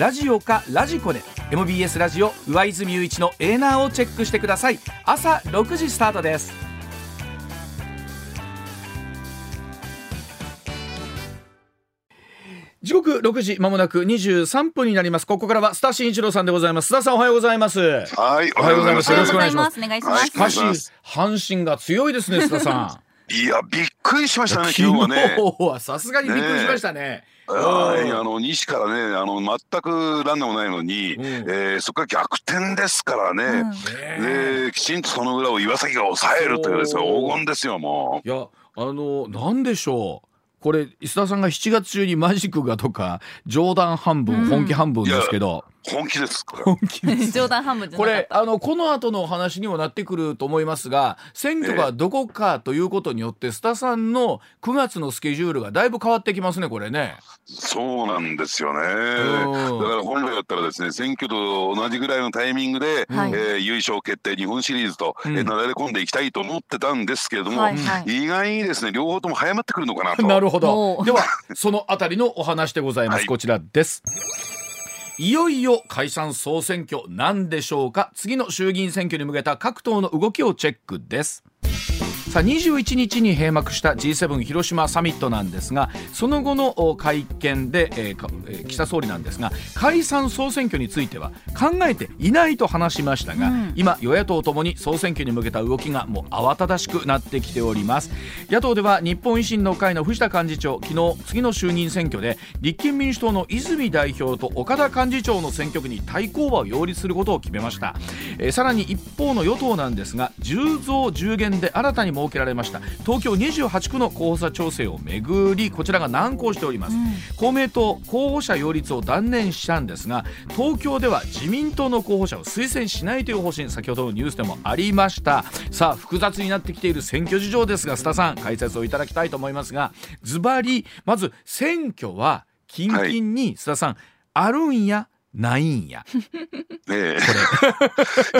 ラジオかラジコで MBS ラジオ上泉雄一のエーナーをチェックしてください。朝6時スタートです。時刻6時まもなく23分になります。ここからは須田慎一郎さんでございます。須田さんおはようございます。はい、おはようございます。よろしくお願いします。お願いします。しかし阪神が強いですね須田さん。いや、びっくりしましたね、昨今日はさすがにびっくりしましたね。はい、あの西からね、あの全くランナーもないのに、うん。えーそこから逆転ですからね。うん。ねで、きちんとその裏を岩崎が抑えるというですね、そう黄金ですよ、もいやあのなんでしょう。これ石田さんが7月中にマジックがとか冗談半分、うん。本気半分ですけど。う。本気です。これ本気です 冗談半分じゃこ。れあのこの後のお話にもなってくると思いますが選挙がどこかということによって須田さんの9月のスケジュールがだいぶ変わってきますねこれね。そうなんですよね。だんから本来だったらですね、選挙と同じぐらいのタイミングで、はいえー優勝決定日本シリーズと、うんえーなだれ込んでいきたいと思ってたんですけれども、はいはい。意外にですね、両方とも早まってくるのかなと。なるほどではそのあたりのお話でございます、はいこちらですいよいよ解散総選挙なんでしょうか？次の衆議院選挙に向けた各党の動きをチェックです。さあ21日に閉幕した G7 広島サミットなんですがその後のお会見で、えー岸田総理なんですが解散総選挙については考えていないと話しましたが、うん。今与野党ともに総選挙に向けた動きがもう慌ただしくなってきております。野党では日本維新の会の藤田幹事長昨日次の衆議院選挙で立憲民主党の泉代表と岡田幹事長の選挙区に対抗馬を擁立することを決めました、えーさらに一方の与党なんですが10増10減で新たに設けられました。東京28区の候補者調整をめぐりこちらが難航しております、公明党候補者擁立を断念したんですが東京では自民党の候補者を推薦しないという方針先ほどのニュースでもありました。さあ複雑になってきている選挙事情ですが須田さん解説をいただきたいと思いますがズバリまず選挙は近々に須田さん、あるんやないんや。ねえ。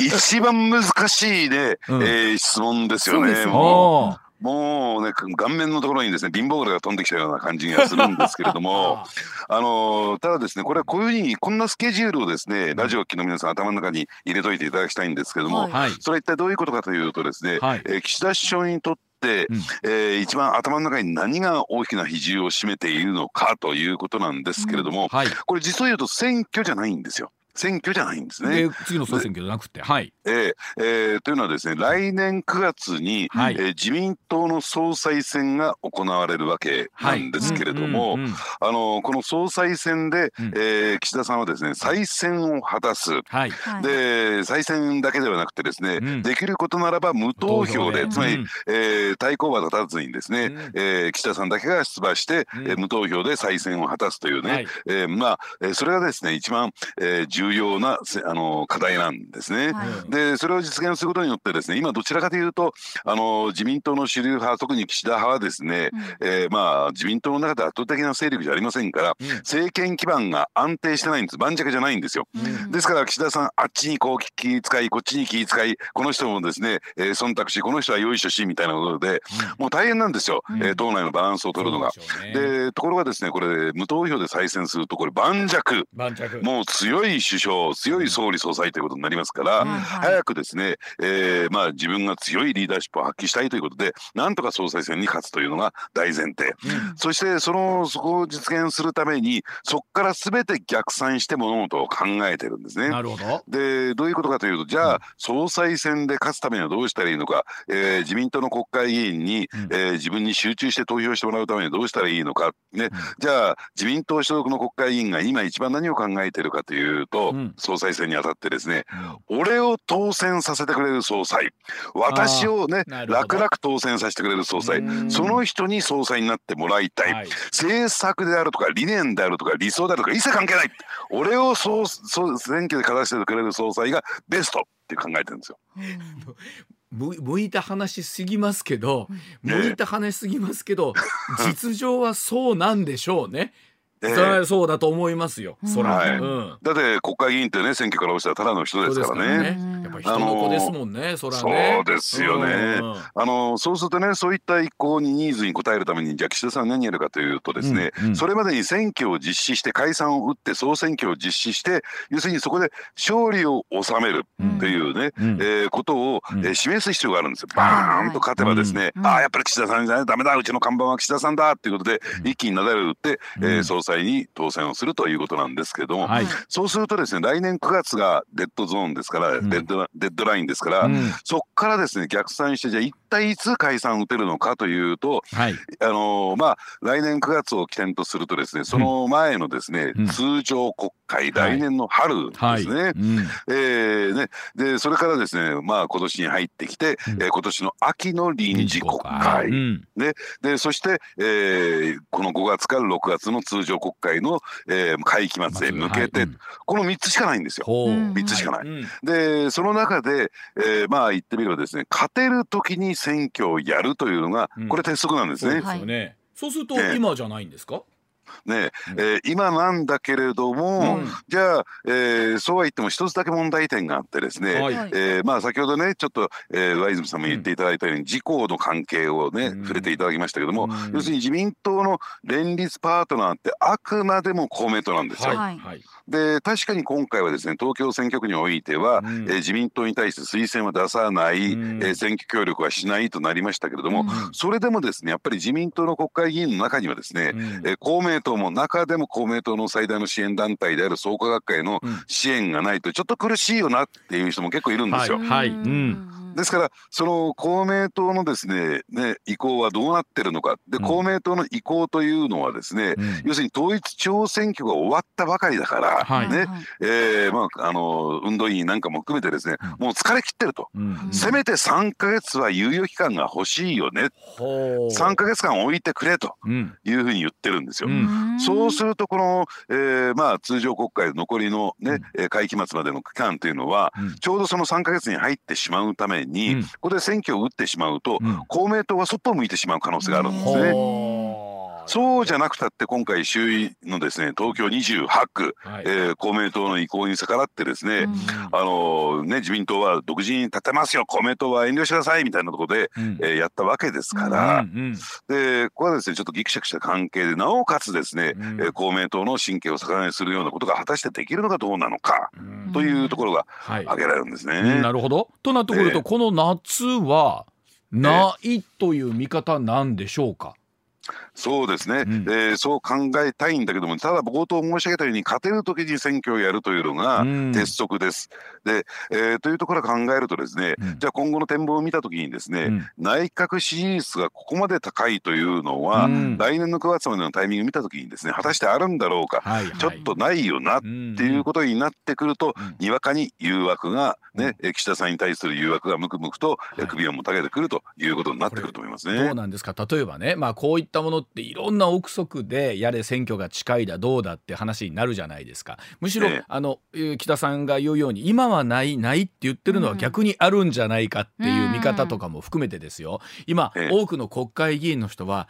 一番難しいね、うん。えー質問ですよね。もうもうね顔面のところにですね貧乏が飛んできたような感じがするんですけれども。あのーただですねこれはこういうふうにこんなスケジュールをですねラジオを聴きの皆さん頭の中に入れといていただきたいんですけれども、はい。はい。それは一体どういうことかというとですね、はい。えー岸田首相にとって、うん。えー一番頭の中に何が大きな比重を占めているのかということなんですけれども、はい。これ実を言うと選挙じゃないんですよ。選挙じゃないんですね。で次の総選挙じゃなくて。はい。えーえーというのはですね来年9月に、はい。えー自民党の総裁選が行われるわけなんですけれども、あのこの総裁選で、うん。えー岸田さんはですね再選を果たす。はい。はい。で再選だけではなくてですね、うん。できることならば無投票でつまり、うん。えー対抗馬立たずにですね、うん。えー岸田さんだけが出馬して、うん。えー無投票で再選を果たすというね、はい。えーまあ、えーそれがですね一番、えー重要なせあの課題なんですね。はい。でそれを実現することによってですね今どちらかというとあの自民党の主流派特に岸田派はですね、えーまあ自民党の中で圧倒的な勢力じゃありませんから、うん。政権基盤が安定してないんです。盤石じゃないんですよ。うん。ですから岸田さんあっちにこう気遣いこっちに気遣いこの人もですね、えー忖度しこの人はよいしょしみたいなことでもう大変なんですよ、うん。えー党内のバランスを取るのが。でね。でところがですねこれ無投票で再選するとこれ盤石。盤石。もう強い首相強い総理総裁ということになりますから、早くですね、えーまあ、自分が強いリーダーシップを発揮したいということでなんとか総裁選に勝つというのが大前提。うん。そしてそのそこを実現するためにそこから全て逆算して物事を考えてるんですね。なるほど。でどういうことかというとじゃあ、総裁選で勝つためにはどうしたらいいのか、えー自民党の国会議員に、うん。えー自分に集中して投票してもらうためにはどうしたらいいのか、ね。じゃあ自民党所属の国会議員が今一番何を考えているかというと、うん。総裁選にあたってですね俺を当選させてくれる総裁。私をね楽々当選させてくれる総裁。うん。その人に総裁になってもらいたい、はい。政策であるとか理念であるとか理想であるとか一切関係ない。俺をそうそう選挙で勝たせてくれる総裁がベストって考えてるんですよ。む向いた話すぎますけど、ね向いた話すぎますけど、実情はそうなんでしょうね。ええ。それはそうだと思いますよ。そら、はい。うん。だって国会議員ってね選挙から落ちたただの人ですからね。やっぱ人の子ですもんね。そらそうね。ですよね。うんあのそうするとねそういった意向にニーズに応えるためにじゃあ岸田さん何やるかというとですね、うんうん。それまでに選挙を実施して解散を打って総選挙を実施して要するにそこで勝利を収めるっていうね、うん。えーことを、うん。えー示す必要があるんですよ。バーンと勝てばですね、うん。ああやっぱり岸田さんじゃないダメだうちの看板は岸田さんだっていうことで、一気になだれを打って、えーうん総裁に当選をするということなんですけども、はい。そうするとですね来年9月がデッドゾーンですから、ん。デッドラデッドラインですから、うん。そこからですね逆算してじゃあ一体いつ解散を打てるのかというと、はい。あのーまあ来年9月を起点とするとですねその前のですね、うん。通常国会、はい。来年の春ですね。はい。うん。えーね、でそれからですね、まあ、今年に入ってきて、うん。えー今年の秋の臨時国会、うん。でそして、えーこの5月から6月の通常国会の、えー会期末へ向けて、はいうんこの3つしかないんですよ。ほう。うん3つしかない。うんでその中で、えーまあ言ってみればですね勝てる時に選挙をやるというのがうんこれ鉄則なんですね。そうですよね。そうするとええ今じゃないんですか？ねえー今なんだけれども、うん。じゃあ、えーそうは言っても一つだけ問題点があってですね、はい。はい。えーまあ先ほどねちょっと、えー、上泉さんも言っていただいたように、自公の関係をね、うん。触れていただきましたけども、うん。要するに自民党の連立パートナーってあくまでも公明党なんですよ。はい。はい。で確かに今回はですね東京選挙区においては、うん。えー自民党に対して推薦は出さない、うん。えー選挙協力はしないとなりましたけれども、うん。それでもですねやっぱり自民党の国会議員の中にはですね、うん。えー公明党も中でも公明党の最大の支援団体である創価学会のうん。支援がないとちょっと苦しいよなっていう人も結構いるんですよ。はい。はい。うんですからその公明党のですねね意向はどうなってるのか。でうん。公明党の意向というのはですね、うん。要するに統一地方選挙が終わったばかりだから、はい。ねえーまあ、あの運動員なんかも含めてですね、うん。もう疲れ切ってると、うん。せめて3か月は猶予期間が欲しいよね。ほう。3か月間置いてくれとうん。いうふうに言ってるんですよ。うん。そうするとこの、えーまあ、通常国会残りの、ねえー会期末までの期間というのはうん。ちょうどその3か月に入ってしまうために、うん。ここで選挙を打ってしまうと、うん。公明党はそっぽを向いてしまう可能性があるんですね。そうじゃなくたって今回衆院のですね東京28区、はい。えー公明党の意向に逆らってですね、うん。あのね自民党は独自に立てますよ公明党は遠慮してくださいみたいなところで、うん。えーやったわけですかうら、んでここはですねちょっとギクシャクした関係でなおかつですね、うん。えー公明党の神経を逆なにするようなことが果たしてできるのかどうなのかうん。というところがはい。挙げられるんですね。うんなるほど。となってくるええとこの夏はないという見方なんでしょうか？そうですね、うん。えーそう考えたいんだけどもただ冒頭申し上げたように勝てる時に選挙をやるというのがうん。鉄則です。で、えーというところから考えるとですね、うん。じゃあ今後の展望を見た時にですね、うん。内閣支持率がここまで高いというのは、うん。来年の9月までのタイミングを見た時にですね果たしてあるんだろうか、はいはい。ちょっとないよなっってていうことになってくると、うん。にわかに誘惑がうん。ね、え岸田さんに対する誘惑がムクムクと、首をもたげてくるということになってくると思いますどうね。なんですか？例えばね、まあ、こういったものっていろんな憶測でやれ選挙が近いだどうだって話になるじゃないですか。むしろ、ええ。あのえー北さんが言うように今はないないって言ってるのはうん逆にあるんじゃないかっていう見方とかも含めてですよ。今、ええ。多くの国会議員の人は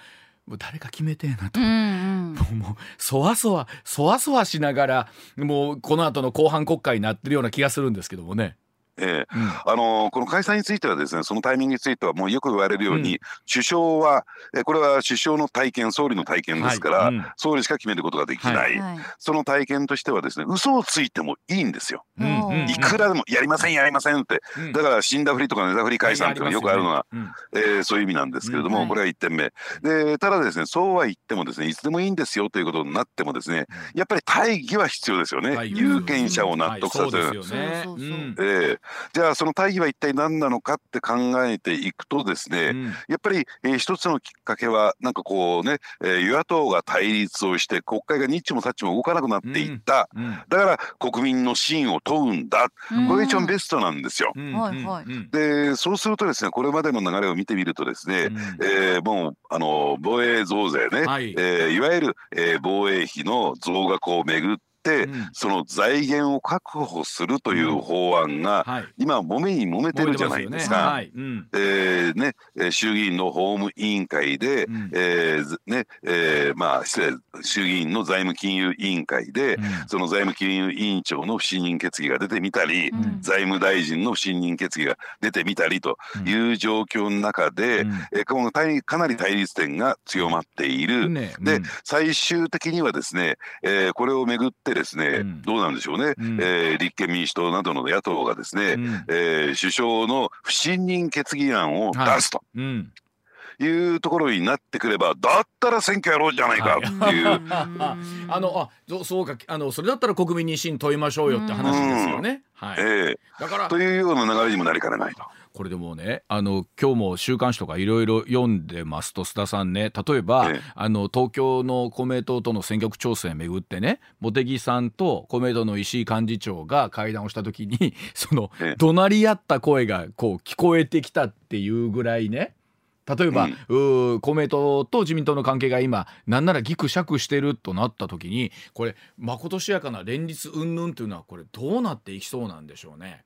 誰か決めてえなと。う。んもうそわそわそわそわしながらもうこの後の後半国会になってるような気がするんですけどもね。ええ。うん。あのーこの解散についてはですねそのタイミングについてはもうよく言われるように、うん。首相はえこれは首相の体験総理の体験ですから、はい。うん。総理しか決めることができない、はい。はい。その体験としてはですね嘘をついてもいいんですよ。いくらでもやりませんやりませんって。うん。だから死んだふりとか寝たふり解散っていうのがよくあるのが、うん。えーそういう意味なんですけれども、うん。これは1点目。でただですねそうは言ってもですねいつでもいいんですよということになってもですねやっぱり大義は必要ですよね、はい有権者を納得させる、はいそうですよね。ええじゃあその大義は一体何なのかって考えていくとですね、うん。やっぱり、えー一つのきっかけはなんかこうね、えー与野党が対立をして国会がニッチもサッチも動かなくなっていった、うん。だから国民の信を問うんだ。これが一番ベストなんですよ。でそうするとですねこれまでの流れを見てみるとですね、うん。えーもうあの防衛増税ね、はい。えーいわゆる、えー防衛費の増額をめぐってて、その財源を確保するという法案が、今揉めに揉めてるじゃないですか。えね衆議院の法務委員会で、うん、えー、ねえー、まあ失礼衆議院の財務金融委員会で、うん、その財務金融委員長の不信任決議が出てみたり、うん、財務大臣の不信任決議が出てみたりという状況の中で、うん、えー、かなり対立点が強まっている。ね、で最終的にはですね、えー、これをめぐってですね、どうなんでしょうね、うん、えー、立憲民主党などの野党がですね、うん、えー、首相の不信任決議案を出すと。はいうん。いうところになってくればだったら選挙やろうじゃないかっていう、はい、あのあそうかあのそれだったら国民に信問いましょうよって話ですよね。はい、えー、だからというような流れにもなりかねないと。これでもねあの今日も週刊誌とかいろいろ読んでますと須田さんね。例えば、ええ、あの東京の公明党との選挙区調整めぐってね茂木さんと公明党の石井幹事長が会談をした時に その、え、怒鳴り合った声がこう聞こえてきたっていうぐらいね。例えば、うん、公明党と自民党の関係が今なんならぎくしゃくしてるとなった時にこれまことしやかな連立云々というのはこれどうなっていきそうなんでしょうね。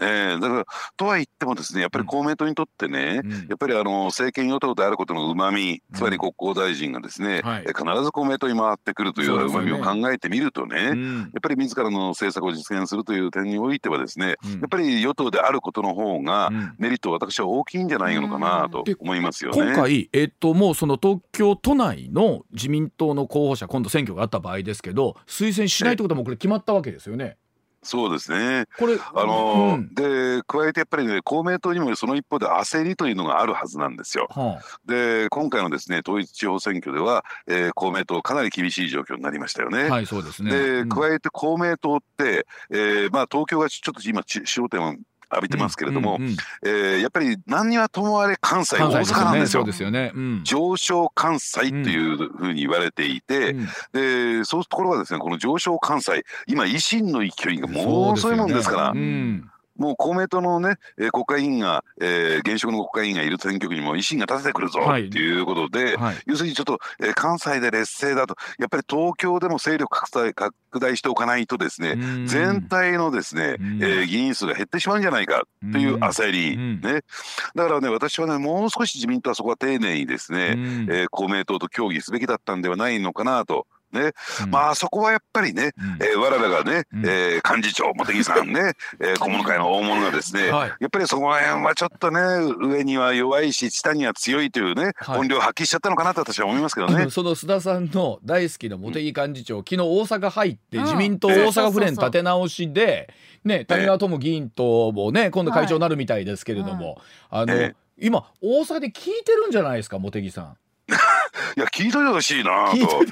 えー、だからとは言ってもですねやっぱり公明党にとってね、うん、やっぱりあの政権与党であることのうまみつまり国交大臣がですね、うんはい、必ず公明党に回ってくるといううまみを考えてみるとね、うん、やっぱり自らの政策を実現するという点においてはですね、やっぱり与党であることの方がメリットは私は大きいんじゃないのかなと思いますよね。今回、えっと、もうその東京都内の自民党の候補者今度選挙があった場合ですけど推薦しないということはもうこれ決まったわけですよね。そうですね。これ、あの、うん、で、加えてやっぱりね、公明党にもその一方で焦りというのがあるはずなんですよ。はあ、で、今回のですね、統一地方選挙では、えー、公明党かなり厳しい状況になりましたよね。はい、そうですね。で、加えて公明党って、えー、まあ東京がちょっと今焦点を浴びてますけれども、うんうん、えー、やっぱり何にはともあれ関西大阪なんですよ。ですよね、うん、上昇関西というふうに言われていて、うん、でそういうところはですねこの上昇関西今維新の勢いがもの遅いもんですから。もう公明党のね、えー、国会議員が、えー、現職の国会議員がいる選挙区にも維新が立ててくるぞとい。うことで、はい、要するにちょっと、えー、関西で劣勢だと、やっぱり東京でも勢力拡大拡大しておかないとですね、全体のですね、えー、議員数が減ってしまうんじゃないかという焦り、ね、だからね、私はね、もう少し自民党はそこは丁寧にですね、えー、公明党と協議すべきだったんではないのかなと。ね、うん、まあそこはやっぱりね、うん、えー、我らがね、うん、えー、幹事長茂木さんね、えー、小物会の大物がですね、はい、やっぱりそこら辺はちょっとね上には弱いし下には強いというね、はい、本領を発揮しちゃったのかなと私は思いますけどね。その須田さんの大好きな茂木幹事長、昨日大阪入って自民党大阪府連立て直しで、ね、谷川智議員ともね今度会長になるみたいですけれども、はい、あの、今大阪で聞いてるんじゃないですか茂木さん。いや聞いといてほしいなと。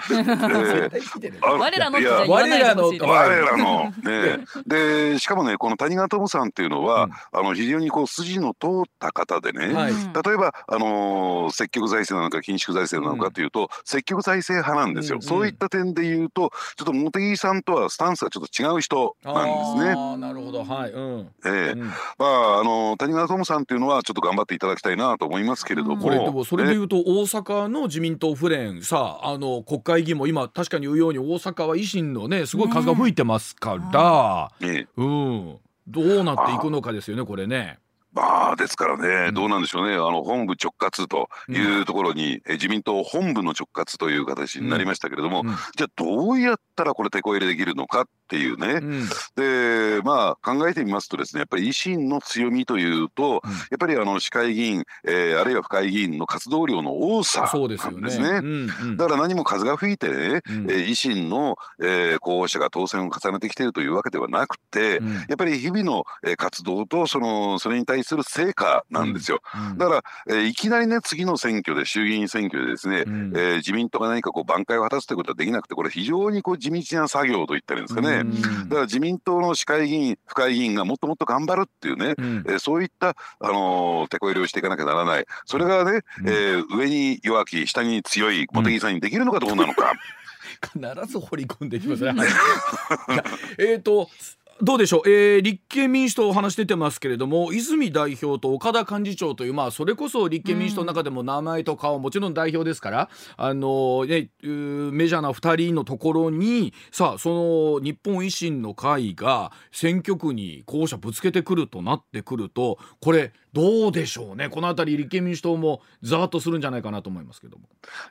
我らの我らの我らのねでしかもねこの谷川智さんっていうのは、あの非常にこう筋の通った方でね、例えばあの積極財政なのか緊縮財政なのかというと、積極財政派なんですよ、そういった点で言うとちょっと茂木さんとはスタンスがちょっと違う人なんですね。あなるほど。はい。うん。ええ。まああの谷川智さんっていうのはちょっと頑張っていただきたいなと思いますけれども、これでもそれで言うと大阪の自民党府連さあの国会議員も今確かに言うように大阪は維新のねすごい数が吹いてますから、うん、どうなっていくのかですよねこれね。まあですからね、うん、どうなんでしょうね、あの本部直括というところに、うん、自民党本部の直轄という形になりましたけれども、うん、じゃあどうやったらこれ、てこ入れできるのかっていうね、うん、でまあ考えてみますとですねやっぱり維新の強みというと、うん、やっぱりあの市会議員、えー、あるいは府会議員の活動量の多さなんですね。すねだから何も風が吹いてね、うん、えー、維新の、えー、候補者が当選を重ねてきているというわけではなくて、うん、やっぱり日々の、えー、活動とそのそれに対する成果なんですよ。だから、えー、いきなりね次の選挙で衆議院選挙でですね、うん、えー、自民党が何かこう挽回を果たすということはできなくてこれ非常にこう地道な作業といったらいいんですかね。だから自民党の市会議員、府会議員がもっともっと頑張るっていうね、うん、えー、そういった、あのー、手こ入れをしていかなきゃならない、それがね、うん、えー、上に弱き、下に強い茂木さんにできるのかどうなのか。必ず掘り込んでいきますね。えっとどうでしょう、えー、立憲民主党お話出てますけれども泉代表と岡田幹事長という、まあ、それこそ立憲民主党の中でも名前と顔、もちろん代表ですから、あのね、メジャーな2人のところにさあその日本維新の会が選挙区に候補者ぶつけてくるとなってくるとこれどうでしょうね。この辺り立憲民主党もざわっとするんじゃないかなと思いますけども。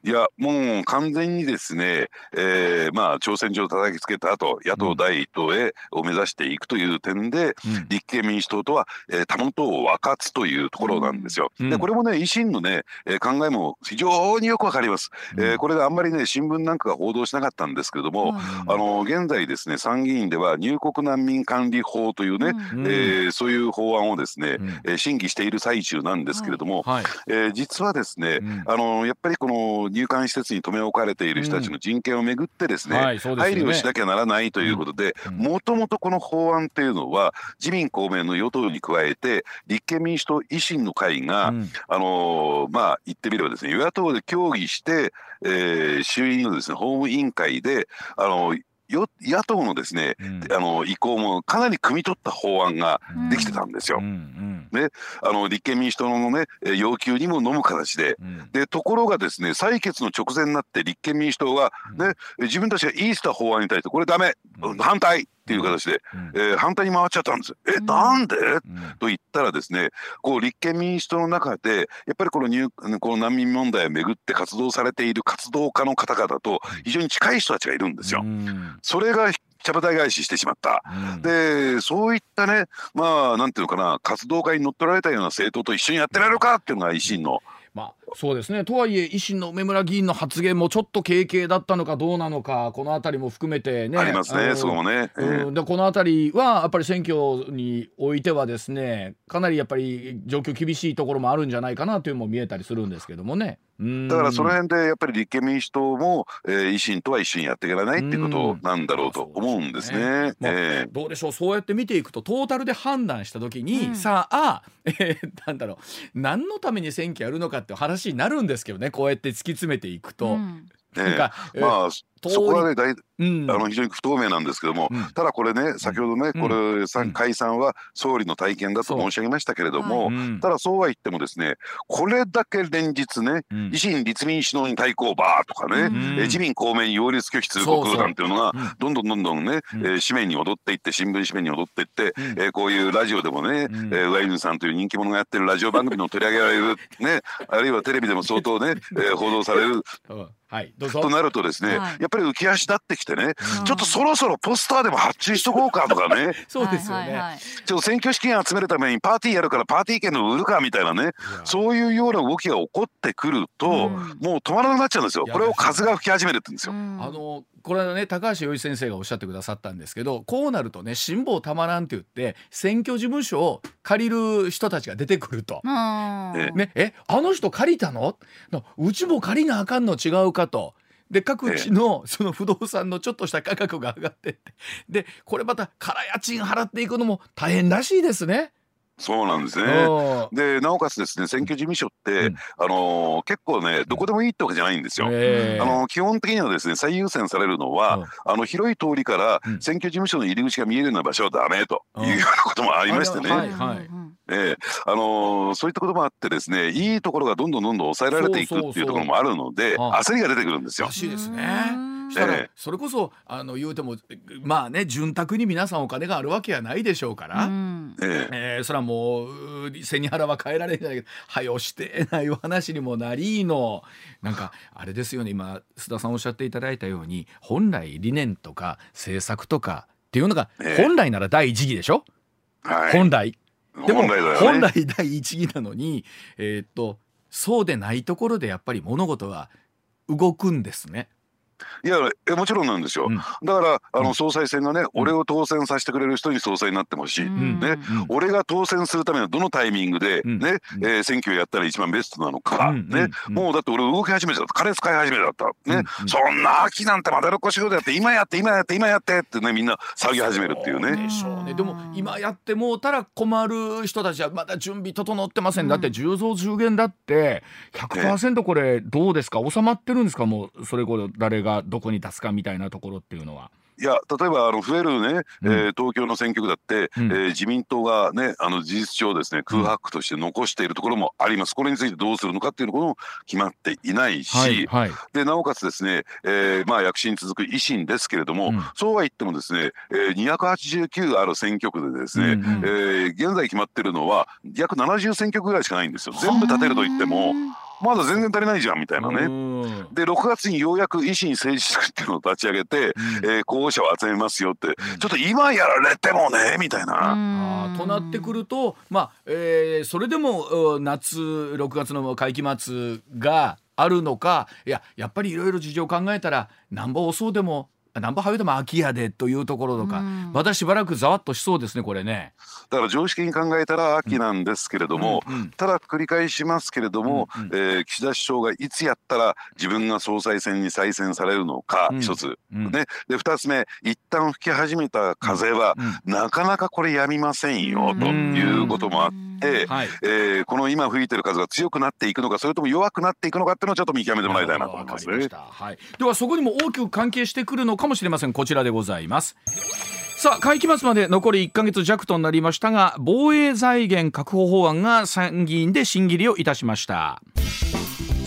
いやもう完全にですね、えー、まあ挑戦状を叩きつけた後野党第一党へを目指していくという点で、うん、立憲民主党とは、えー、他の党を分かつというところなんですよ。うん、でこれもね維新のね、えー、考えも非常によくわかります。うん、えー、これがあんまりね新聞なんかが報道しなかったんですけれども、あの現在ですね参議院では入国難民管理法というね、うん、えー、そういう法案をですね、うん、審議している最中なんですけれども、はい、えー、実はですね、うん、あのやっぱりこの入管施設に留め置かれている人たちの人権をめぐってですねはい、すね。配慮しなきゃならないということでもともとこの法案っていうのは自民公明の与党に加えて立憲民主党維新の会が、あのまあ言ってみればですね与野党で協議して、えー、衆院のですね法務委員会であのよ野党のですね、うん、あの意向もかなり汲み取った法案ができてたんですよ。うんうん。うん、ね、あの立憲民主党のね要求にも飲む形で、うん、でところがですね採決の直前になって立憲民主党がね、自分たちがいいした法案に対してこれダメ、反対っていう形で、うん、えー、反対に回っちゃったんです。え、なんで、うん、と言ったらですね、こう立憲民主党の中で、やっぱりこの入この難民問題をめぐって活動されている活動家の方々と非常に近い人たちがいるんですよ。うん、それが茶ャ返ししてしまった、うん、でそういったねまあなんていうのかな活動家に乗っ取られたような政党と一緒にやってられるかっていうのが維新の。まあ、そうですね。とはいえ維新の梅村議員の発言もちょっと軽々だったのかどうなのかこの辺りも含めてね。ありますね。そうね、えー、でこの辺りはやっぱり選挙においてはですねかなりやっぱり状況厳しいところもあるんじゃないかなというのも見えたりするんですけどもね。だからその辺でやっぱり立憲民主党も、えー、維新とは一緒にやっていけないっていうことなんだろうと思うんですね。まあ、えー、どうでしょうそうやって見ていくとトータルで判断した時に、うん、さあ、えー、なんだろう何のために選挙やるのかって話になるんですけどねこうやって突き詰めていくと。うんなんか、まあそこはね大、うん、あの非常に不透明なんですけども、うん、ただこれね先ほどね、これ、うん、解散は総理の体験だと申し上げましたけれども、ただそうは言ってもですねこれだけ連日ね、維新立民主党に対抗バーとかね、え自民公明に擁立拒否通告なんていうのがどんどんどんどんね、えー、紙面に踊っていって新聞紙面に踊っていって、えー、こういうラジオでもね、うん、えー、上泉さんという人気者がやってるラジオ番組の取り上げられるねあるいはテレビでも相当ね、えー、報道される。はい、どうぞ。となるとですね、はい、やっぱり浮き足立ってきてね、うん、ちょっとそろそろポスターでも発注しとこうかとかね。そうですよね、ちょっと選挙資金集めるためにパーティーやるからパーティー券の売るかみたいなね。そういうような動きが起こってくると、うん、もう止まらなくなっちゃうんですよ。これを風が吹き始めるって言うんですよ。あのこれはね高橋洋一先生がおっしゃってくださったんですけどこうなるとね辛抱たまらんって言って選挙事務所を借りる人たちが出てくると。ね、えあの人借りたのうちも借りなあかんの違うかと。で各地のその不動産のちょっとした価格が上がってってでこれまた空家賃払っていくのも大変らしいですね。そうなんですね。でなおかつですね選挙事務所って、うん、あのー、結構ねどこでもいいってわけじゃないんですよ。あのー、基本的にはですね最優先されるのは、うん、あの広い通りから選挙事務所の入り口が見えるような場所はダメというようなこともありましてね。はいはい。えー、あのー、そういったこともあってですねいいところがどんどんどんどん抑えられていくっていうところもあるので焦りが出てくるんですよ。らしいですね。したらそれこそあの言うてもまあね潤沢に皆さんお金があるわけはないでしょうから、うん、えー、それはもう背に腹は変えられない。け どはよしてないお話にもなりの。なんかあれですよね。今須田さんおっしゃっていただいたように本来理念とか政策とかっていうのが本来なら第一義でしょ、はい、本来。でも本来第一義なのに、えー、っとそうでないところでやっぱり物事は動くんですね。いやえもちろんなんですよ、うん、だからあの総裁選がね、うん、俺を当選させてくれる人に総裁になってほしい、うん、ね、俺が当選するためにはどのタイミングでね、うん、えー、選挙をやったら一番ベストなのか、ね、もうだって俺動き始めちゃった。金使い始めちゃった。ね、そんな秋なんてまだろっこ仕事やって今やって今やって今やってってねみんな騒ぎ始めるっていうね。でしょうね。でも今やってもうたら困る人たちはまだ準備整ってません、だって10増10減だって。100%これどうですか？収まってるんですか？もうそれこそ誰がどこに出すかみたいなところっていうのは。いや例えばあの増えるね、えー、東京の選挙区だって、うん、えー、自民党がねあの事実上ですね空白として残しているところもあります。これについてどうするのかっていうのも決まっていないし、はいはい、でなおかつですね、えー、まあ躍進続く維新ですけれども、うん、そうは言ってもですね、えー、289ある選挙区でですね、うんうん、えー、現在決まってるのは約70選挙区ぐらいしかないんですよ。全部立てると言っても。まだ全然足りないじゃんみたいなね。で6月にようやく維新政治局っていうのを立ち上げて、うん、えー、候補者を集めますよって、うん、ちょっと今やられてもねみたいな。となってくるとまあ、えー、それでも夏6月の会期末があるのかいややっぱりいろいろ事情を考えたらなんぼ遅うでもナンバーハイでも空き家でというところとか、うん、またしばらくざわっとしそうですねこれね。だから常識に考えたら秋なんですけれども、うんうん。うん、ただ繰り返しますけれども、うんうん、えー、岸田首相がいつやったら自分が総裁選に再選されるのか、一つ、ね、で二つ目一旦吹き始めた風は、なかなかこれやみませんよ、ということもあって。はい、えー、この今吹いてる風が強くなっていくのかそれとも弱くなっていくのかっていうのをちょっと見極めてもらいたいなと思いますね。はい、ではそこにも大きく関係してくるのかもしれません。こちらでございます。さあ会期末まで残り1か月弱となりましたが防衛財源確保法案が参議院で審議入りをいたしました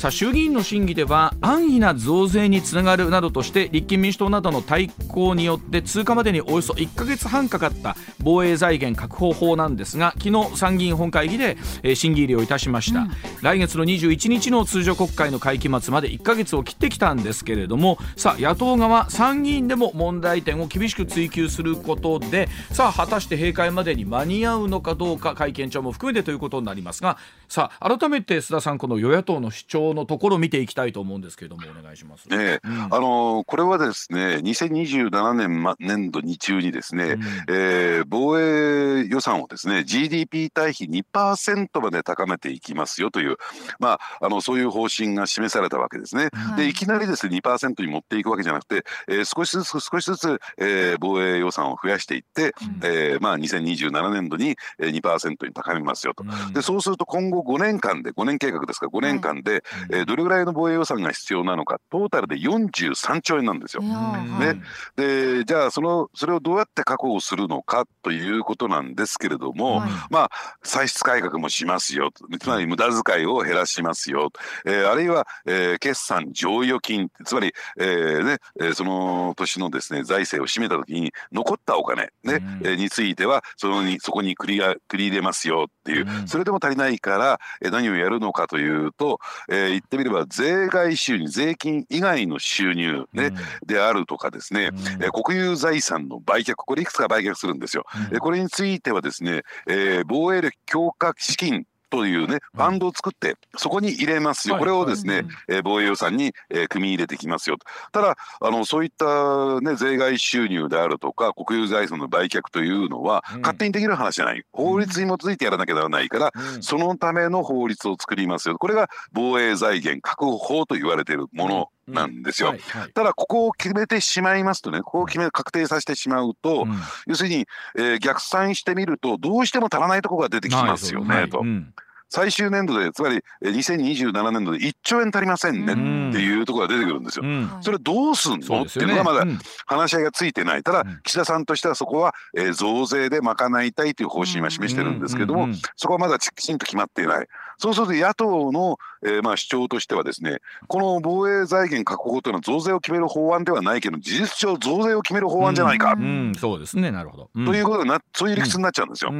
さあ衆議院の審議では安易な増税につながるなどとして立憲民主党などの対抗によって通過までにおよそ1か月半かかった防衛財源確保法なんですが昨日参議院本会議で、え審議入りをいたしました、うん、来月の21日の通常国会の会期末まで1か月を切ってきたんですけれどもさあ野党側参議院でも問題点を厳しく追及することでさあ果たして閉会までに間に合うのかどうか会見長も含めてということになりますがさあ改めて須田さんこの与野党の主張のところを見ていきたいと思うんですけれどもお願いします。ね、うん、あのこれはですね2027年、ま、年度に中にですね、うん、えー、防衛予算をですね GDP 対比2%まで高めていきますよという、まあ、あのそういう方針が示されたわけですね。はい、でいきなりですね2%に持っていくわけじゃなくて、えー、少しずつ少しずつ、えー、防衛予算を増やしていって、うん、えー、まあ、2027年度に2%に高めますよと。でそうすると今後5年間で5年計画ですから5年間で、はい、えー、どれぐらいの防衛予算が必要なのか。トータルで43兆円なんですよ。ね、でじゃあそのそれをどうやって確保するのかということなんですけれども、はい、まあ歳出改革もしますよ。つまり無駄遣いを減らしますよ、えー、あるいは、えー、決算剰余金。つまり、えーねえー、その年のですね財政を占めた時に残ったお金ね、うん、えー、についてはそのにそこに繰り繰り入れますよっていう、うん、それでも足りないから、えー、何をやるのかというと、えー、言ってみれば税外収入税金以外の収入ね、うん、であるとかですね、えー、国有財産の売却これいくつか売却するんですよ。うん、これについてはですね、えー、防衛力強化資金というねファンドを作ってそこに入れますよ、これをですね、えー、防衛予算に、えー、組み入れてきますよと。ただあのそういった、ね、税外収入であるとか国有財産の売却というのは、勝手にできる話じゃない。法律に基づいてやらなきゃならないから、そのための法律を作りますよこれが防衛財源確保法と言われているものなんですよ、はいはい、ただここを決めてしまいますとねここを決め確定させてしまうと、うん、要するに、えー、逆算してみるとどうしても足らないところが出てきますよね。と。うん最終年度でつまり2027年度で1兆円足りませんねっていうところが出てくるんですよ。うん、それどうすんの、ね、っていうのがまだ話し合いがついてない。ただ岸田さんとしてはそこは、え増税で賄いたいという方針は示してるんですけども、そこはまだきちんと決まっていない。そうすると野党の、えー、まあ主張としてはですねこの防衛財源確保というのは増税を決める法案ではないけど事実上増税を決める法案じゃないか。うんうん、そうですね。なるほど、ということなそういう理屈になっちゃうんですよ。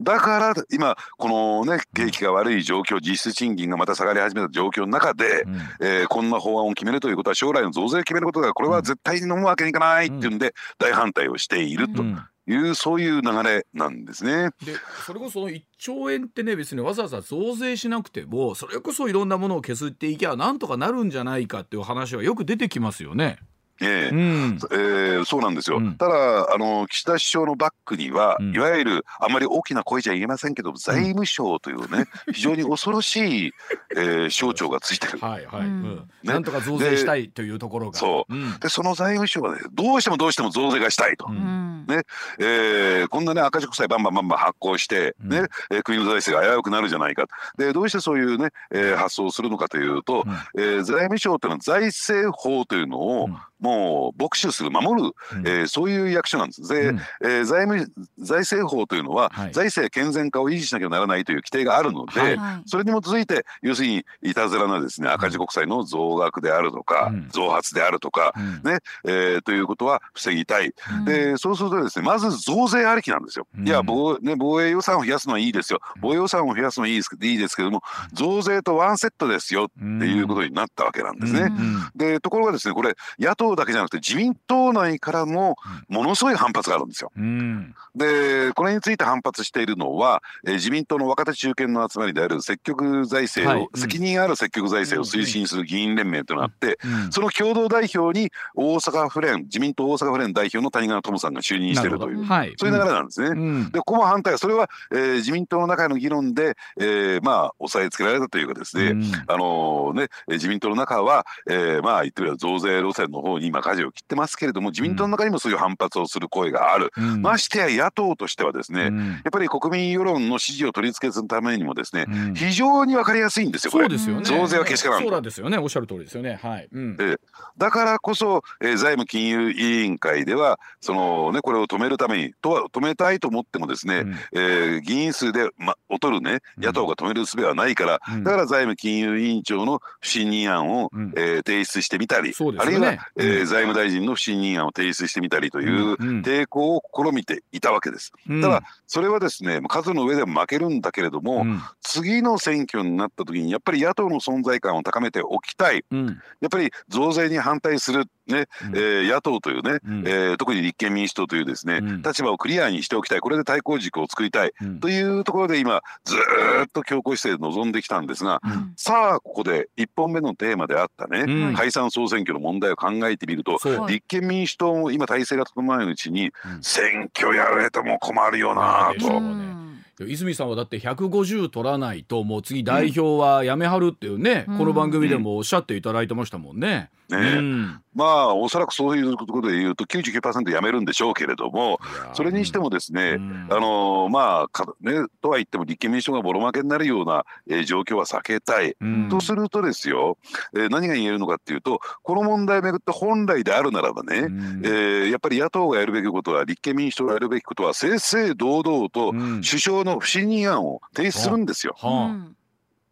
だから今このね景気が悪い状況実質賃金がまた下がり始めた状況の中で、うん、えー、こんな法案を決めるということは将来の増税を決めることがこれは絶対に飲むわけにいかないっていうんで大反対をしていると。いう、そういう流れなんですね。でそれこそ1兆円ってね別にわざわざ増税しなくてもそれこそいろんなものを削っていけばなんとかなるんじゃないかっていう話はよく出てきますよね。えー、うん、えー、そうなんですよ、うん、ただあの岸田首相のバックには、うん、いわゆるあまり大きな声じゃ言えませんけど財務省というね、非常に恐ろしい、えー、省庁がついてる。はいはい、うん、ね、なんとか増税したいというところが。そう、うん、でその財務省はねどうしてもどうしても増税がしたいと。うん、ね。えー、こんなね赤字国債バンバンバンバン発行してね、うん、えー、国の財政が危うくなるじゃないか。でどうしてそういうね、えー、発想をするのかというと、うん、えー、財務省というのは財政法というのを、もう牧師する守る、うん、えー、そういう役所なんです。で、うん、えー、財務財政法というのは、はい、財政健全化を維持しなきゃならないという規定があるので、はい、それに基づいて要するにいたずらなですね赤字国債の増額であるとか、うん、増発であるとか、ね、えー、ということは防ぎたい。でそうするとですねまず増税ありきなんですよ。いや防,、ね、防衛予算を増やすのはいいですよ防衛予算を増やすのはいいですいいですけども増税とワンセットですよっていうことになったわけなんですね。でところがですねこれ野党だけじゃなくて自民党内からもものすごい反発があるんですよ。うん、でこれについて反発しているのは、えー、自民党の若手中堅の集まりである積極財政を、はい、責任ある積極財政を推進する議員連盟となって、うん、その共同代表に大阪府連自民党大阪府連代表の谷川智さんが就任しているという、はい、そういう流れなんですね。うん、でここも反対それは、えー、自民党の中の議論で、えー、まあ抑えつけられたというかですね、あのね自民党の中は、えー、まあ言ってみれば増税路線の方に今舵を切ってますけれども自民党の中にもそういう反発をする声がある、うん、ましてや野党としてはですね、うん、やっぱり国民世論の支持を取り付けするためにもですね、うん、非常に分かりやすいんですよこれ。そうですよね。増税はけしからん。そうなんですよね。おっしゃる通りですよね。はい、うん、だからこそ、えー、財務金融委員会ではそのねこれを止めるためにとは止めたいと思ってもですね、うん、えー、議員数で、ま、劣るね野党が止める術はないから、だから財務金融委員長の不信任案を、うん、えー、提出してみたり、ね、あるいは、えー、財務大臣の不信任案を提出してみたりという抵抗を試みていたわけです。ただそれはですね数の上でも負けるんだけれども、次の選挙になった時にやっぱり野党の存在感を高めておきたい、やっぱり増税に反対するね、うん、えー、野党というね、うん、えー、特に立憲民主党というですね、うん、立場をクリアにしておきたい。これで対抗軸を作りたい、というところで今ずっと強硬姿勢で臨んできたんですが、さあここで1本目のテーマであったね、解散総選挙の問題を考えてみると立憲民主党も今体制が整わないうちに、選挙やられても困るよなと。泉さんはだって150取らないともう次代表はやめはるっていうね、この番組でもおっしゃっていただいてましたもんね。ね、うん、まあおそらくそういうことで言うと99%やめるんでしょうけれどもそれにしてもですね、うん、あのまあねとは言っても立憲民主党がボロ負けになるような、えー、状況は避けたい、うん、とするとですよ、えー、何が言えるのかっていうとこの問題をめぐって本来であるならばね、うん、えー、やっぱり野党がやるべきことは立憲民主党がやるべきことは正々堂々と首相の不信任案を提出するんですよ。はあ。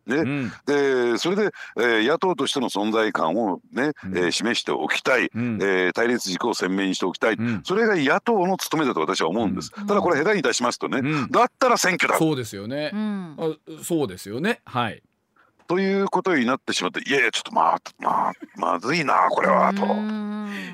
ね、うん、でそれで、えー、野党としての存在感をね、うん、えー、示しておきたい、うん、えー、対立軸を鮮明にしておきたい、うん、それが野党の務めだと私は思うんです、ただこれ下手に出しますとね、だったら選挙だ。そうですよね、あそうですよね。はいということになってしまっていやいやちょっとまあまあまずいなこれはと。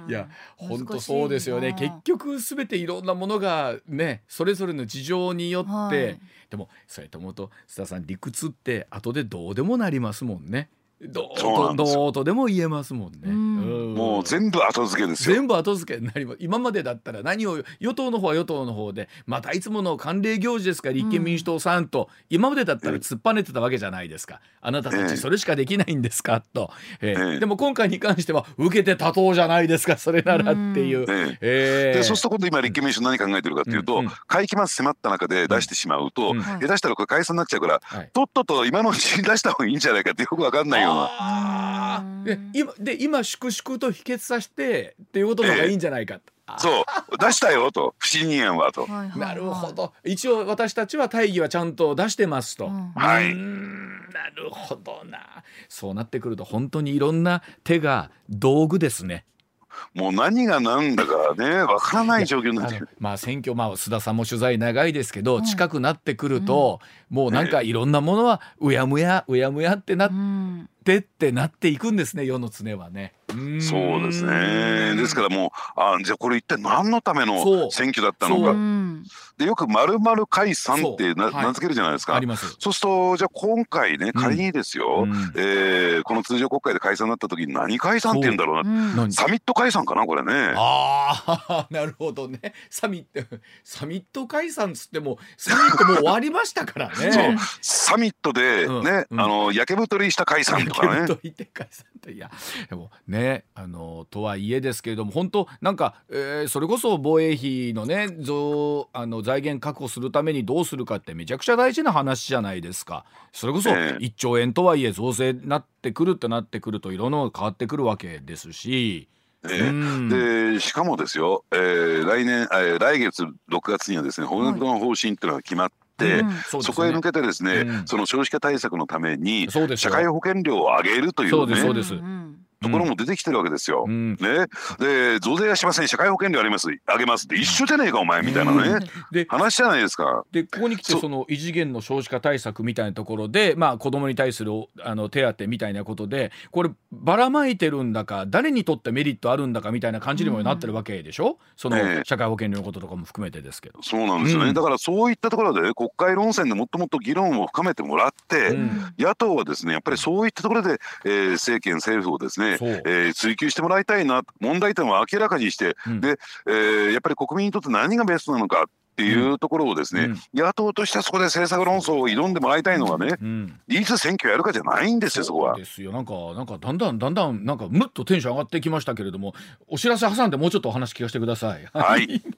いや本当そうですよね結局すべていろんなものがねそれぞれの事情によって、はい、でもそれと思うと須田さん理屈って後でどうでもなりますもんね。どうとどうとでも言えますもんね、うん、もう全部後付けです全部後付けになります。今までだったら何を与党の方は与党の方でまたいつもの慣例行事ですか立憲民主党さんと、うん、今までだったら突っぱねてたわけじゃないですか。あなたたちそれしかできないんですかと、えー、えー、でも今回に関しては受けて立とうじゃないですか それならっていう、うん、えー、でそうすると今度今立憲民主党何考えてるかっていうと、会期末迫った中で出してしまうと、下手したらこれ解散になっちゃうから、はい、とっとと今のうちに出した方がいいんじゃないかってよく分かんないよ。で今で今粛々と否決させてっていうことの方がいいんじゃないか、えー、そう。出したよと。不信任案はと、なるほど。一応私たちは大義はちゃんと出してますと、うん、はい。なるほどな。そうなってくると本当にいろんな手が道具ですねもう何が何だかねわからない状況になってる。まあ選挙まあ須田さんも取材長いですけど、うん、近くなってくると、うん、もうなんかいろんなものはうやむやうやむやってなってってなっていくんですね世の常はね。そうですね。ですからもうあじゃあこれ一体何のための選挙だったのか。でよくまるまる解散ってな、はい。名付けるじゃないですか。あります。そうするとじゃあ今回ね仮にですよ、うん。えーこの通常国会で解散になった時に何解散って言うんだろうな、うん。何？サミット解散かなこれね。ああなるほどね。サミットサミット解散つってもサミットもう終わりましたからね。そう。サミットでうん。ね、うん。あの焼け太りした解散とかね。と言って解散といやでもねあのとはいえですけれども本当なんか、えーそれこそ防衛費のね増あの財源確保するためにどうするかってめちゃくちゃ大事な話じゃないですか。それこそええ。1兆円とはいえ増税になってくるってなってくるといろんなのが変わってくるわけですし。えでしかもですよ、えー来年、えー来月6月にはですね骨太の方針っていうのが決まって、うん。ねそこへ向けてですね、うん。その少子化対策のために社会保険料を上げるといそううですねそうです。んところも出てきてるわけですよ。うん。ね、で増税はしません社会保険料あります。上げますって一緒じゃねえかお前みたいなうん。ねで話じゃないですか。でここに来てそうその異次元の少子化対策みたいなところで、まあ、子どもに対するおあの手当みたいなことでこればらまいてるんだか誰にとってメリットあるんだかみたいな感じにもなってるわけでしょ、そのええ。社会保険料のこととかも含めてですけど。そうなんですよね、うん。だからそういったところで、ね、国会論戦でもっともっと議論を深めてもらって、うん。野党はですねやっぱりそういったところで、えー政権政府をですねそう。えー追及してもらいたいな問題点を明らかにして、うん。で、えーやっぱり国民にとって何がベストなのかっていうところをですね、うん。野党としてはそこで政策論争を挑んでもらいたいのがね、うん。いつ選挙やるかじゃないんですよそこは。ですよ。なんかなんかだんだんだんだんなんかむっとテンション上がってきましたけれどもお知らせ挟んでもうちょっとお話聞かせてください。はい。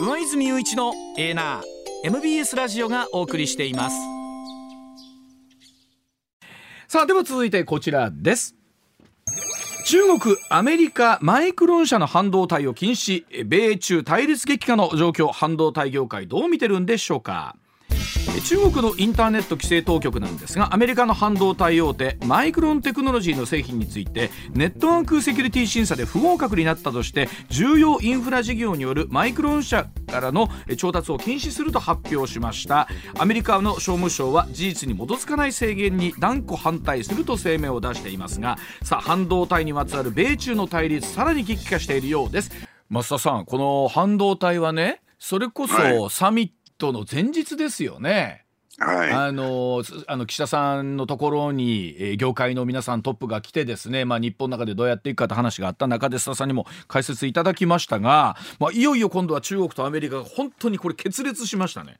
上泉雄一のエーナー MBS ラジオがお送りしていますさあでは続いてこちらです。中国、アメリカ、マイクロン社の半導体を禁止。米中対立激化の状況半導体業界どう見てるんでしょうか？中国のインターネット規制当局なんですがアメリカの半導体大手マイクロンテクノロジーの製品についてネットワークセキュリティ審査で不合格になったとして重要インフラ事業によるマイクロン社からのえ調達を禁止すると発表しました。アメリカの商務省は事実に基づかない制限に断固反対すると声明を出していますがさあ半導体にまつわる米中の対立さらに激化しているようです。増田さんこの半導体はねそれこはそサミットの前日ですよね。はいあのすあの岸田さんのところに、えー業界の皆さんトップが来てですね、まあ、日本の中でどうやっていくかって話があった中で須田さんにも解説いただきましたが、まあ、いよいよ今度は中国とアメリカが本当にこれ決裂しましたね。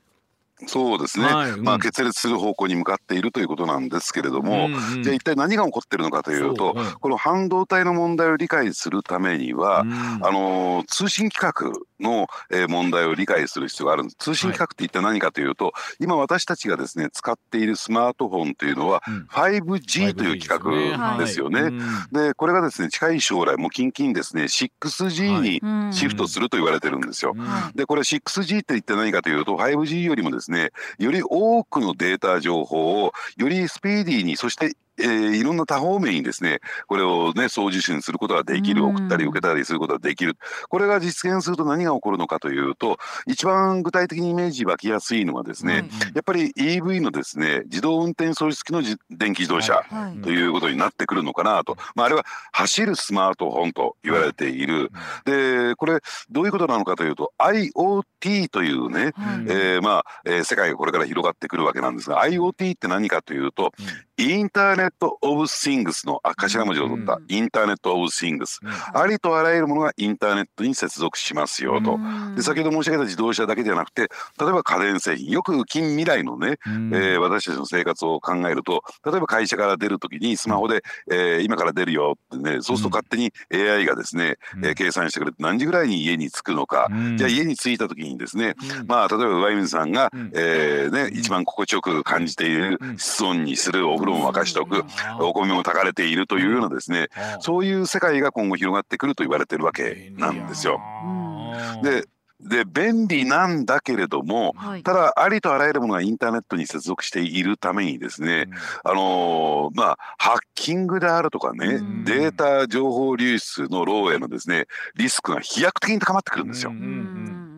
そうですね、はいうん。まあ決裂する方向に向かっているということなんですけれども、うんうん。じゃあ一体何が起こっているのかというとそううん。この半導体の問題を理解するためには、うん。あのー通信規格の、えー問題を理解する必要があるんです。通信規格って一体何かというと、今私たちがですね使っているスマートフォンというのはうん。5G という規格ですよね。うん。でこれがですね近い将来もう近々ですね 6G にうんシフトすると言われてるんですよ。うん。でこれ 6G って一体何かというと 5G よりもですねねより多くのデータ情報をよりスピーディーにそしてえーいろんな多方面にですねこれをね送受信することができるうん。送ったり受けたりすることができる。これが実現すると何が起こるのかというと一番具体的にイメージ湧きやすいのはですね、はいやっぱり EV のですね自動運転装置付きのじ電気自動車、はい。ということになってくるのかなと、まあ、あれは走るスマートフォンと言われている、でこれどういうことなのかというと IoT というね、はい。えーまあえー世界がこれから広がってくるわけなんですが IoT って何かというと、インターネット・オブ・シングスのあ頭文字を取った。うん。インターネット・オブ・シングス、うん。ありとあらゆるものがインターネットに接続しますよと。うん。で先ほど申し上げた自動車だけではなくて例えば家電製品よく近未来のね、うん。えー私たちの生活を考えると例えば会社から出る時にスマホで、えー今から出るよってねそうすると勝手に AI がですね、うん。えー計算してくれて何時ぐらいに家に着くのか、うん。じゃあ家に着いた時にですね、うん。まあ例えば上水さんが、うん。えーね、一番心地よく感じているうん。室温にするお風呂も沸かしておく、お米も炊かれているというようなですね、そういう世界が今後広がってくると言われてるわけな。んですよ。うん。でで便利なんだけれどもはい。ただありとあらゆるものがインターネットに接続しているためにですね、あのーまあハッキングであるとかね、うん。データ情報流出の漏洩のですねリスクが飛躍的に高まってくるんですよ。うんうんうん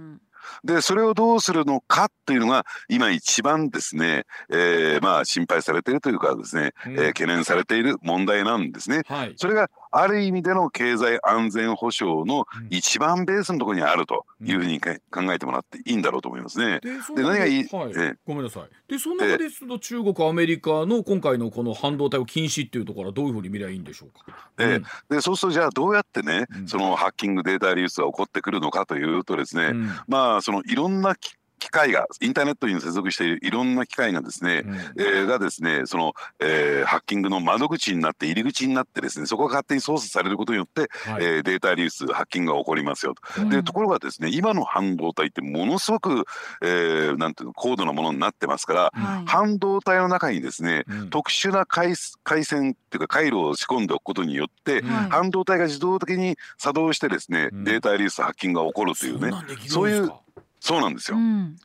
でそれをどうするのかっていうのが今一番ですね、えーまあ心配されているというかですね、うんえー懸念されている問題なんですね。はいそれがある意味での経済安全保障の一番ベースのところにあるというふうに考えてもらっていいんだろうと思いますね。でで何がいい、はい。ええ。ごめんなさい。でその中でその中国アメリカの今回のこの半導体を禁止っていうところはどういうふうに見りゃいいんでしょうか？ええ。うん。でそうするとじゃあどうやってね、うん。そのハッキングデータ流出が起こってくるのかというとですね、うん。まあそのいろんな機機械がインターネットに接続しているいろんな機械がですね、うん。えーがですねその、えーハッキングの窓口になって入り口になってですねそこが勝手に操作されることによって、はい。えーデータ流出ハッキングが起こりますよと。うん。でところがですね今の半導体ってものすごく、えーなんていうの高度なものになってますから、はい。半導体の中にですねうん。特殊な回回線っていうか回路を仕込んでおくことによって、うん。はい。半導体が自動的に作動してですね、うん。データ流出ハッキングが起こるというねそんなんできるんですか？そういうそうなんですよ。うん。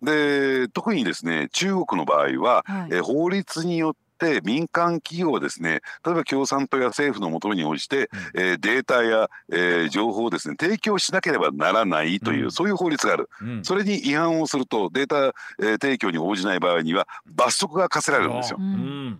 で特にですね中国の場合は、はい。えー法律によって民間企業はですね例えば共産党や政府の求めに応じて、えーデータや、えー情報をですね提供しなければならないという、うん。そういう法律がある。うん。それに違反をするとデータ、えー提供に応じない場合には罰則が課せられるんですよ。う。ん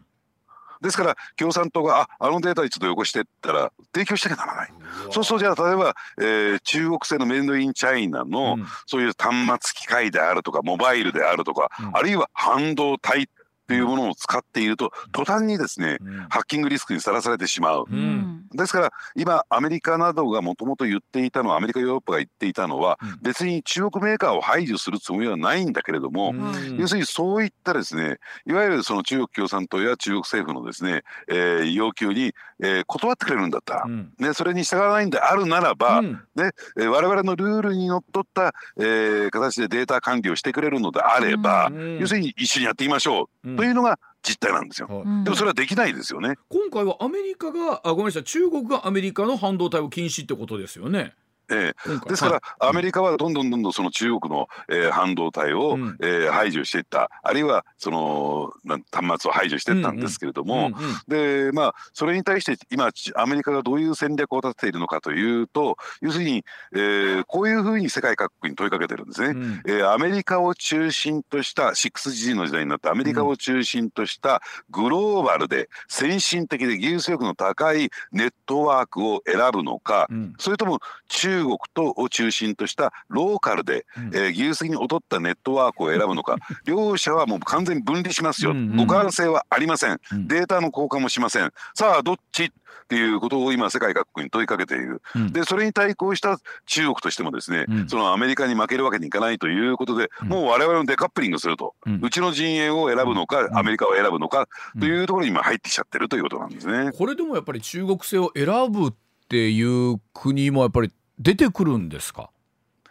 ですから共産党がああのデータにちょっとよこしてったら提供しなきゃならない。そうするとじゃあ例えば、えー中国製のメイドインチャイナの、うん。そういう端末機械であるとかモバイルであるとか、うん。あるいは半導体っていうものを使っていると途端にですねうん。ハッキングリスクにさらされてしまう。うん。うんですから今アメリカなどがもともと言っていたのはアメリカヨーロッパが言っていたのはうん。別に中国メーカーを排除するつもりはないんだけれども、うん。要するにそういったですねいわゆるその中国共産党や中国政府のですね、えー要求に、えー断ってくれるんだった。ら、うん。ね、それに従わないんであるならば、うん。ねえー我々のルールにのっとった、えー形でデータ管理をしてくれるのであれば、うん。要するに一緒にやってみましょう、うん。というのが実態なんですよ。でもそれはできないですよね。今回はアメリカがあごめんなさい中国がアメリカの半導体を禁止ってことですよね。え今回。ーですから、はい。アメリカはどんどんどんどんその中国の、えー半導体を、うん。えー排除していった。あるいはその端末を排除していったんですけれども、でまあそれに対して今ちアメリカがどういう戦略を立てているのかというと要するに、えーこういうふうに世界各国に問いかけてるんですね。うん。えーアメリカを中心とした 6G の時代になったアメリカを中心としたグローバルで先進的で技術力の高いネットワークを選ぶのか、うん。それとも中国とを中心としたローカルで、うん。えー技術的に劣ったネットワークを選ぶのか 両者はもう完全に分離しますよ、うんうん。互換性はありません。うん。データの交換もしません。さあどっち？っていうことを今世界各国に問いかけている。うん。でそれに対抗した中国としてもですね、うん。そのアメリカに負けるわけにいかないということで、うん。もう我々のデカップリングすると、ううんちの陣営を選ぶのか、ん。アメリカを選ぶのかうん。というところに今入ってきちゃってるということなんですね。これでもやっぱり中国製を選ぶっていう国もやっぱり出てくるんですか？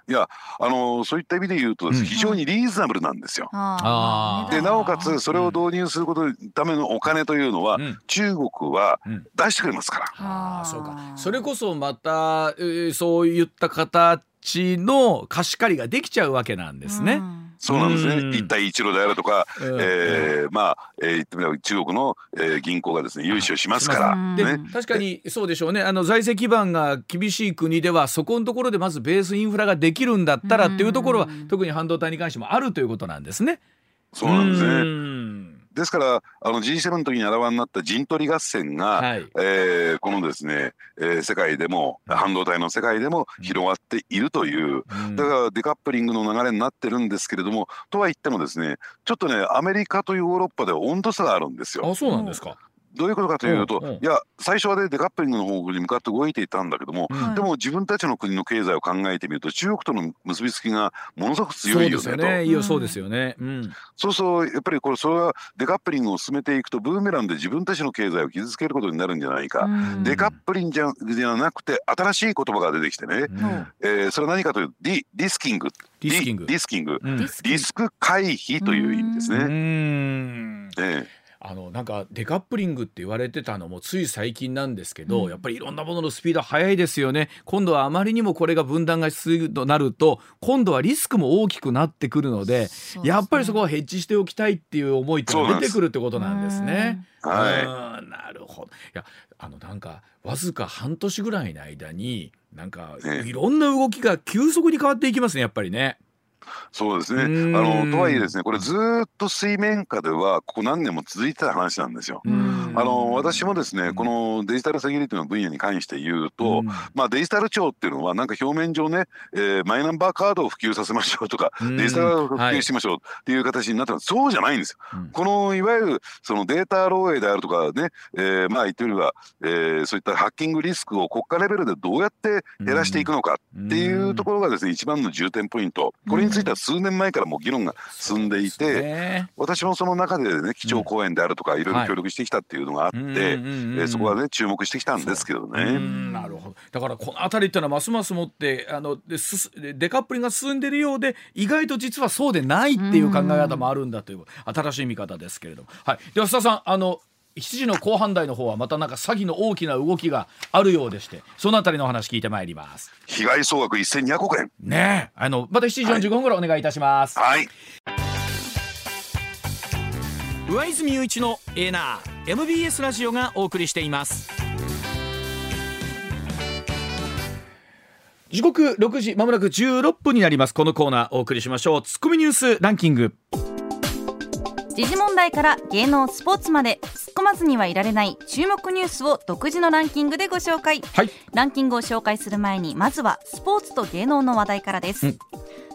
いやあのそういった意味で言うとうん非常にリーズナブルなんですよ。でなおかつそれを導入することのためのお金というのは、うん中国はうん出してくれますから。ああそうかそれこそまた、えーそういった形の貸し借りができちゃうわけなんですね。そうなんですね、うん。一帯一路であるとか、うんえーまあ、えー言ってみれば中国の、えー銀行がですね融資をしますから、ね、確かにそうでしょうね。あの財政基盤が厳しい国ではそこのところでまずベースインフラができるんだったらっていうところはうん。特に半導体に関してもあるということなんですね。そうなんですね。うんですからあの G7 の時にあらわになった陣取り合戦が、はいえーこのですね、えー世界でも半導体の世界でも広がっているという、うんだからデカップリングの流れになってるんですけれどもとは言ってもですねちょっとねアメリカとヨーロッパでは温度差があるんですよ。あそうなんですか。どういうことかというと、いや最初はねデカップリングの方に向かって動いていたんだけども、うん。でも自分たちの国の経済を考えてみると中国との結びつきがものすごく強いよねと。ですよね。いやそうですよね。うん。そうそうやっぱりこれそれはデカップリングを進めていくとブーメランで自分たちの経済を傷つけることになるんじゃないか、うん。デカップリングじゃじゃなくて新しい言葉が出てきてね、うん。えーそれは何かというとリリスキング。リスキング。リリスキング。うん。リスク回避という意味ですうね。ん。ええあのなんかデカップリングって言われてたのもつい最近なんですけど、うん。やっぱりいろんなもののスピード速いですよね。今度はあまりにもこれが分断がしすぎるとなると今度はリスクも大きくなってくるのでやっぱりそこはヘッジしておきたいっていう思いって出てくるってことなんですね。はい。うんなるほど。いやあのなんかわずか半年ぐらいの間になんかええ。いろんな動きが急速に変わっていきますねやっぱりね。そうですね。あのとはいえですね、これずっと水面下ではここ何年も続いてた話なんですよ。あの私もですね、このデジタルセキュリティの分野に関して言うと、まあデジタル庁っていうのはなんか表面上ね、えー、マイナンバーカードを普及させましょうとか、デジタルを普及しましょうっていう形になってます。はい、そうじゃないんですよ。このいわゆるそのデータ漏洩であるとかね、えー、まあ言ってみれば、えー、そういったハッキングリスクを国家レベルでどうやって減らしていくのかっていうところがですね、一番の重点ポイント。これについては数年前からもう議論が進んでいて、ね、私もその中でね基調講演であるとかい。ろいろ協力してきたっていうのがあって、はい、えー、そこはね注目してきたんですけどね。なるほど。だからこの辺りっていうのはますますもってあのデデカップリンが進んでいるようで意外と実はそうでないっていう考え方もあるんだという新しい見方ですけれども、はい、では須田さんあの7時の後半台の方はまたなんか詐欺の大きな動きがあるようでしてそのあたりの話聞いてまいります。被害総額1200億円。ねあのまた7時45分頃お願いいたします。はい、上泉雄一のエーナー MBS ラジオがお送りしています。時刻6時まもなく16分になります。このコーナーお送りしましょう。ツッコミニュースランキング時事問題から芸能スポーツまで突っ込まずにはいられない注目ニュースを独自のランキングでご紹介、はい、ランキングを紹介する前にまずはスポーツと芸能の話題からです、うん、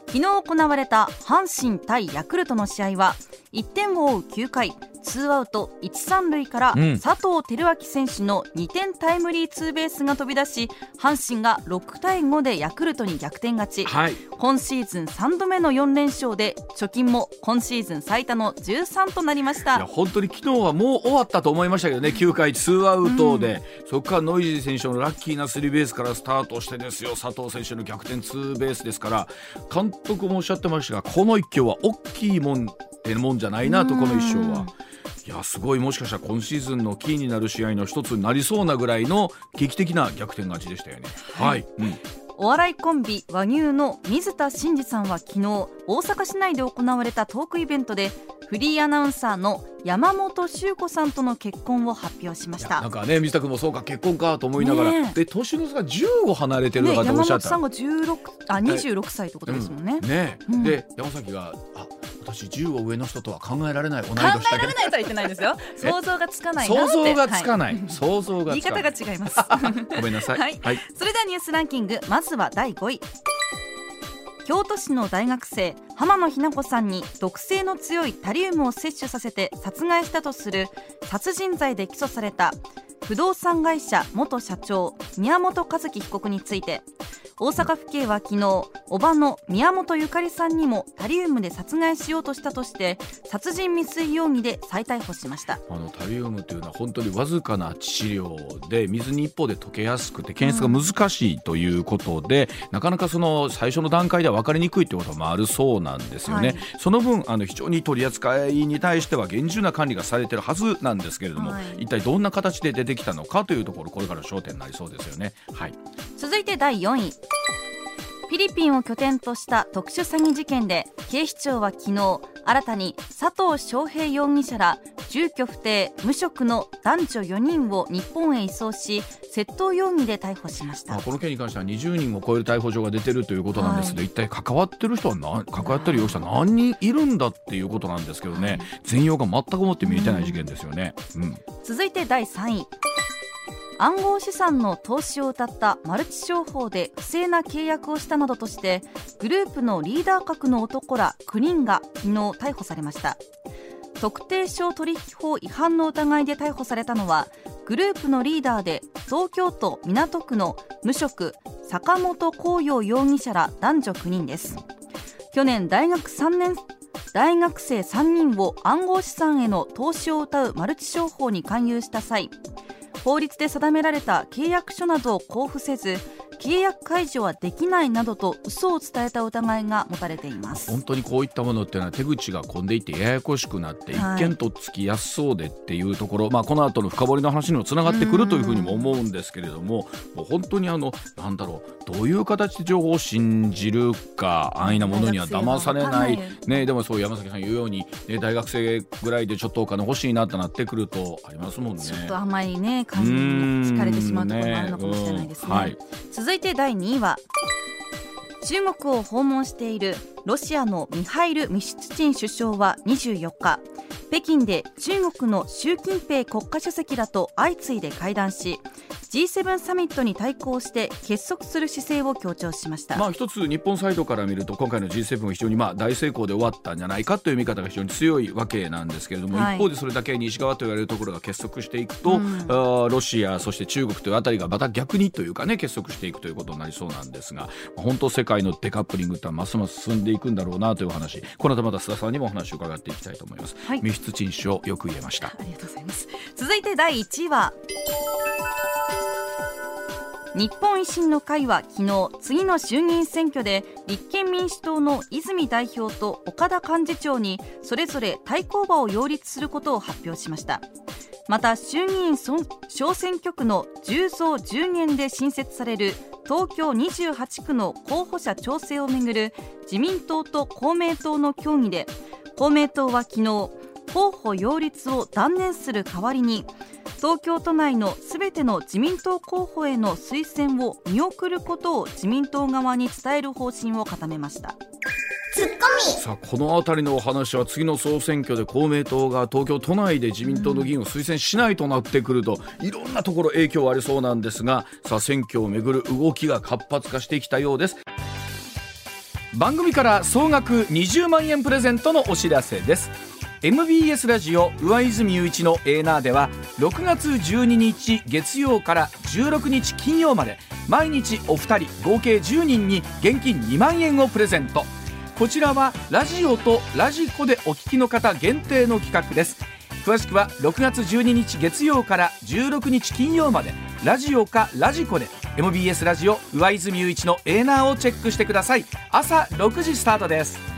昨日行われた阪神対ヤクルトの試合は1点を追う9回ツーアウト1、3塁から佐藤輝明選手の2点タイムリーツーベースが飛び出し阪神が6対5でヤクルトに逆転勝ち、はい、今シーズン3度目の4連勝で貯金も今シーズン最多の13となりました。本当に昨日はもう終わったと思いましたけどね9回ツーアウトで、うん、そこからノイジー選手のラッキーなスリーベースからスタートしてですよ。佐藤選手の逆転ツーベースですから監督もおっしゃってましたがこの一挙は大きいもんってもんじゃないなとこの一勝は。いやすごいもしかしたら今シーズンのキーになる試合の一つになりそうなぐらいの劇的な逆転勝ちでしたよね。はい、はい、うんお笑いコンビ和牛の水田真司さんは昨日大阪市内で行われたトークイベントでフリーアナウンサーの山本修子さんとの結婚を発表しました。なんかね水田君もそうか結婚かと思いながら、ね、で年の差が15離れてるのかとおっしゃった、ね、山本さんが16あ26歳ってことですもんね。うん、ね、うん、で山崎があ私15上の人とは考えられない考えられないとは言ってないですよ。想像がつかない想像がつかない、はい、想像が言い方が違います。ごめんなさい、はい、はい、それではニュースランキング。まずは第5位京都市の大学生浜野日菜子さんに毒性の強いタリウムを摂取させて殺害したとする殺人罪で起訴された不動産会社元社長宮本一樹被告について大阪府警は昨日叔母の宮本ゆかりさんにもタリウムで殺害しようとしたとして殺人未遂容疑で再逮捕しました。あのタリウムというのは本当にわずかな致死量で水に一方で溶けやすくて検出が難しいということで、うん、なかなかその最初の段階では分かりにくいということもあるそうなんですよね、はい、その分あの非常に取り扱いに対しては厳重な管理がされているはずなんですけれども、はい、一体どんな形で出てきたのかというところこれから焦点になりそうですよね。はい、続いて第4位フィリピンを拠点とした特殊詐欺事件で警視庁は昨日新たに佐藤翔平容疑者ら住居不定無職の男女4人を日本へ移送し窃盗容疑で逮捕しました。この件に関しては20人を超える逮捕状が出てるということなんですが、はい、一体関わってる人は何関わってる容疑者何人いるんだっていうことなんですけどね、はい、全容が全くもって見えてない事件ですよね、うん、続いて第3位暗号資産の投資を謳ったマルチ商法で不正な契約をしたなどとしてグループのリーダー格の男ら9人が昨日逮捕されました。特定商取引法違反の疑いで逮捕されたのはグループのリーダーで東京都港区の無職坂本光陽容疑者ら男女9人です。去年大学3年大学生3人を暗号資産への投資を謳うマルチ商法に勧誘した際法律で定められた契約書などを交付せず契約解除はできないなどと嘘を伝えた疑いが持たれています。本当にこういったものっていうのは手口が込んでいてややこしくなって、一見とっつきやすそうでっていうところ、まあ、この後の深掘りの話にもつながってくるというふうにも思うんですけれども。もう本当にあのなんだろうどういう形で情報を信じるか安易なものには騙されない、ね、でもそう山崎さん言うように、ね、大学生ぐらいでちょっとお金欲しいなってなってくるとありますもんね。ちょっと甘いね感じに惹かれてしまうところもあるのかもしれないですね。ねはい、続続いて第2位は。中国を訪問しているロシアのミハイル・ミシュツチン首相は24日北京で中国の習近平国家主席らと相次いで会談し G7 サミットに対抗して結束する姿勢を強調しました、まあ、一つ日本サイドから見ると今回の G7 は非常にまあ大成功で終わったんじゃないかという見方が非常に強いわけなんですけれども、はい、一方でそれだけ西側と言われるところが結束していくと、うん、ロシアそして中国というあたりがまた逆にというかね結束していくということになりそうなんですが本当世界のデカップリングってますます進んでいくんだろうなという話。この後また須田さんにもお話を伺っていきたいと思います。はい、密室陳首よく言えました。ありがとうございます。続いて第1位は日本維新の会は昨日次の衆議院選挙で立憲民主党の泉代表と岡田幹事長にそれぞれ対抗馬を擁立することを発表しました。また衆議院小選挙区の10増10年で新設される東京28区の候補者調整をめぐる自民党と公明党の協議で公明党は昨日候補擁立を断念する代わりに東京都内のすべての自民党候補への推薦を見送ることを自民党側に伝える方針を固めました。ツッコミ。さあこの辺りのお話は次の総選挙で公明党が東京都内で自民党の議員を推薦しないとなってくると、いろんなところ影響ありそうなんですがさあ選挙をめぐる動きが活発化してきたようです。番組から総額20万円プレゼントのお知らせです。MBS ラジオ上泉雄一のエーナーでは6月12日月曜から16日金曜まで毎日お二人合計10人に現金2万円をプレゼント。こちらはラジオとラジコでお聞きの方限定の企画です。詳しくは6月12日月曜から16日金曜までラジオかラジコで MBS ラジオ上泉雄一のエーナーをチェックしてください。朝6時スタートです。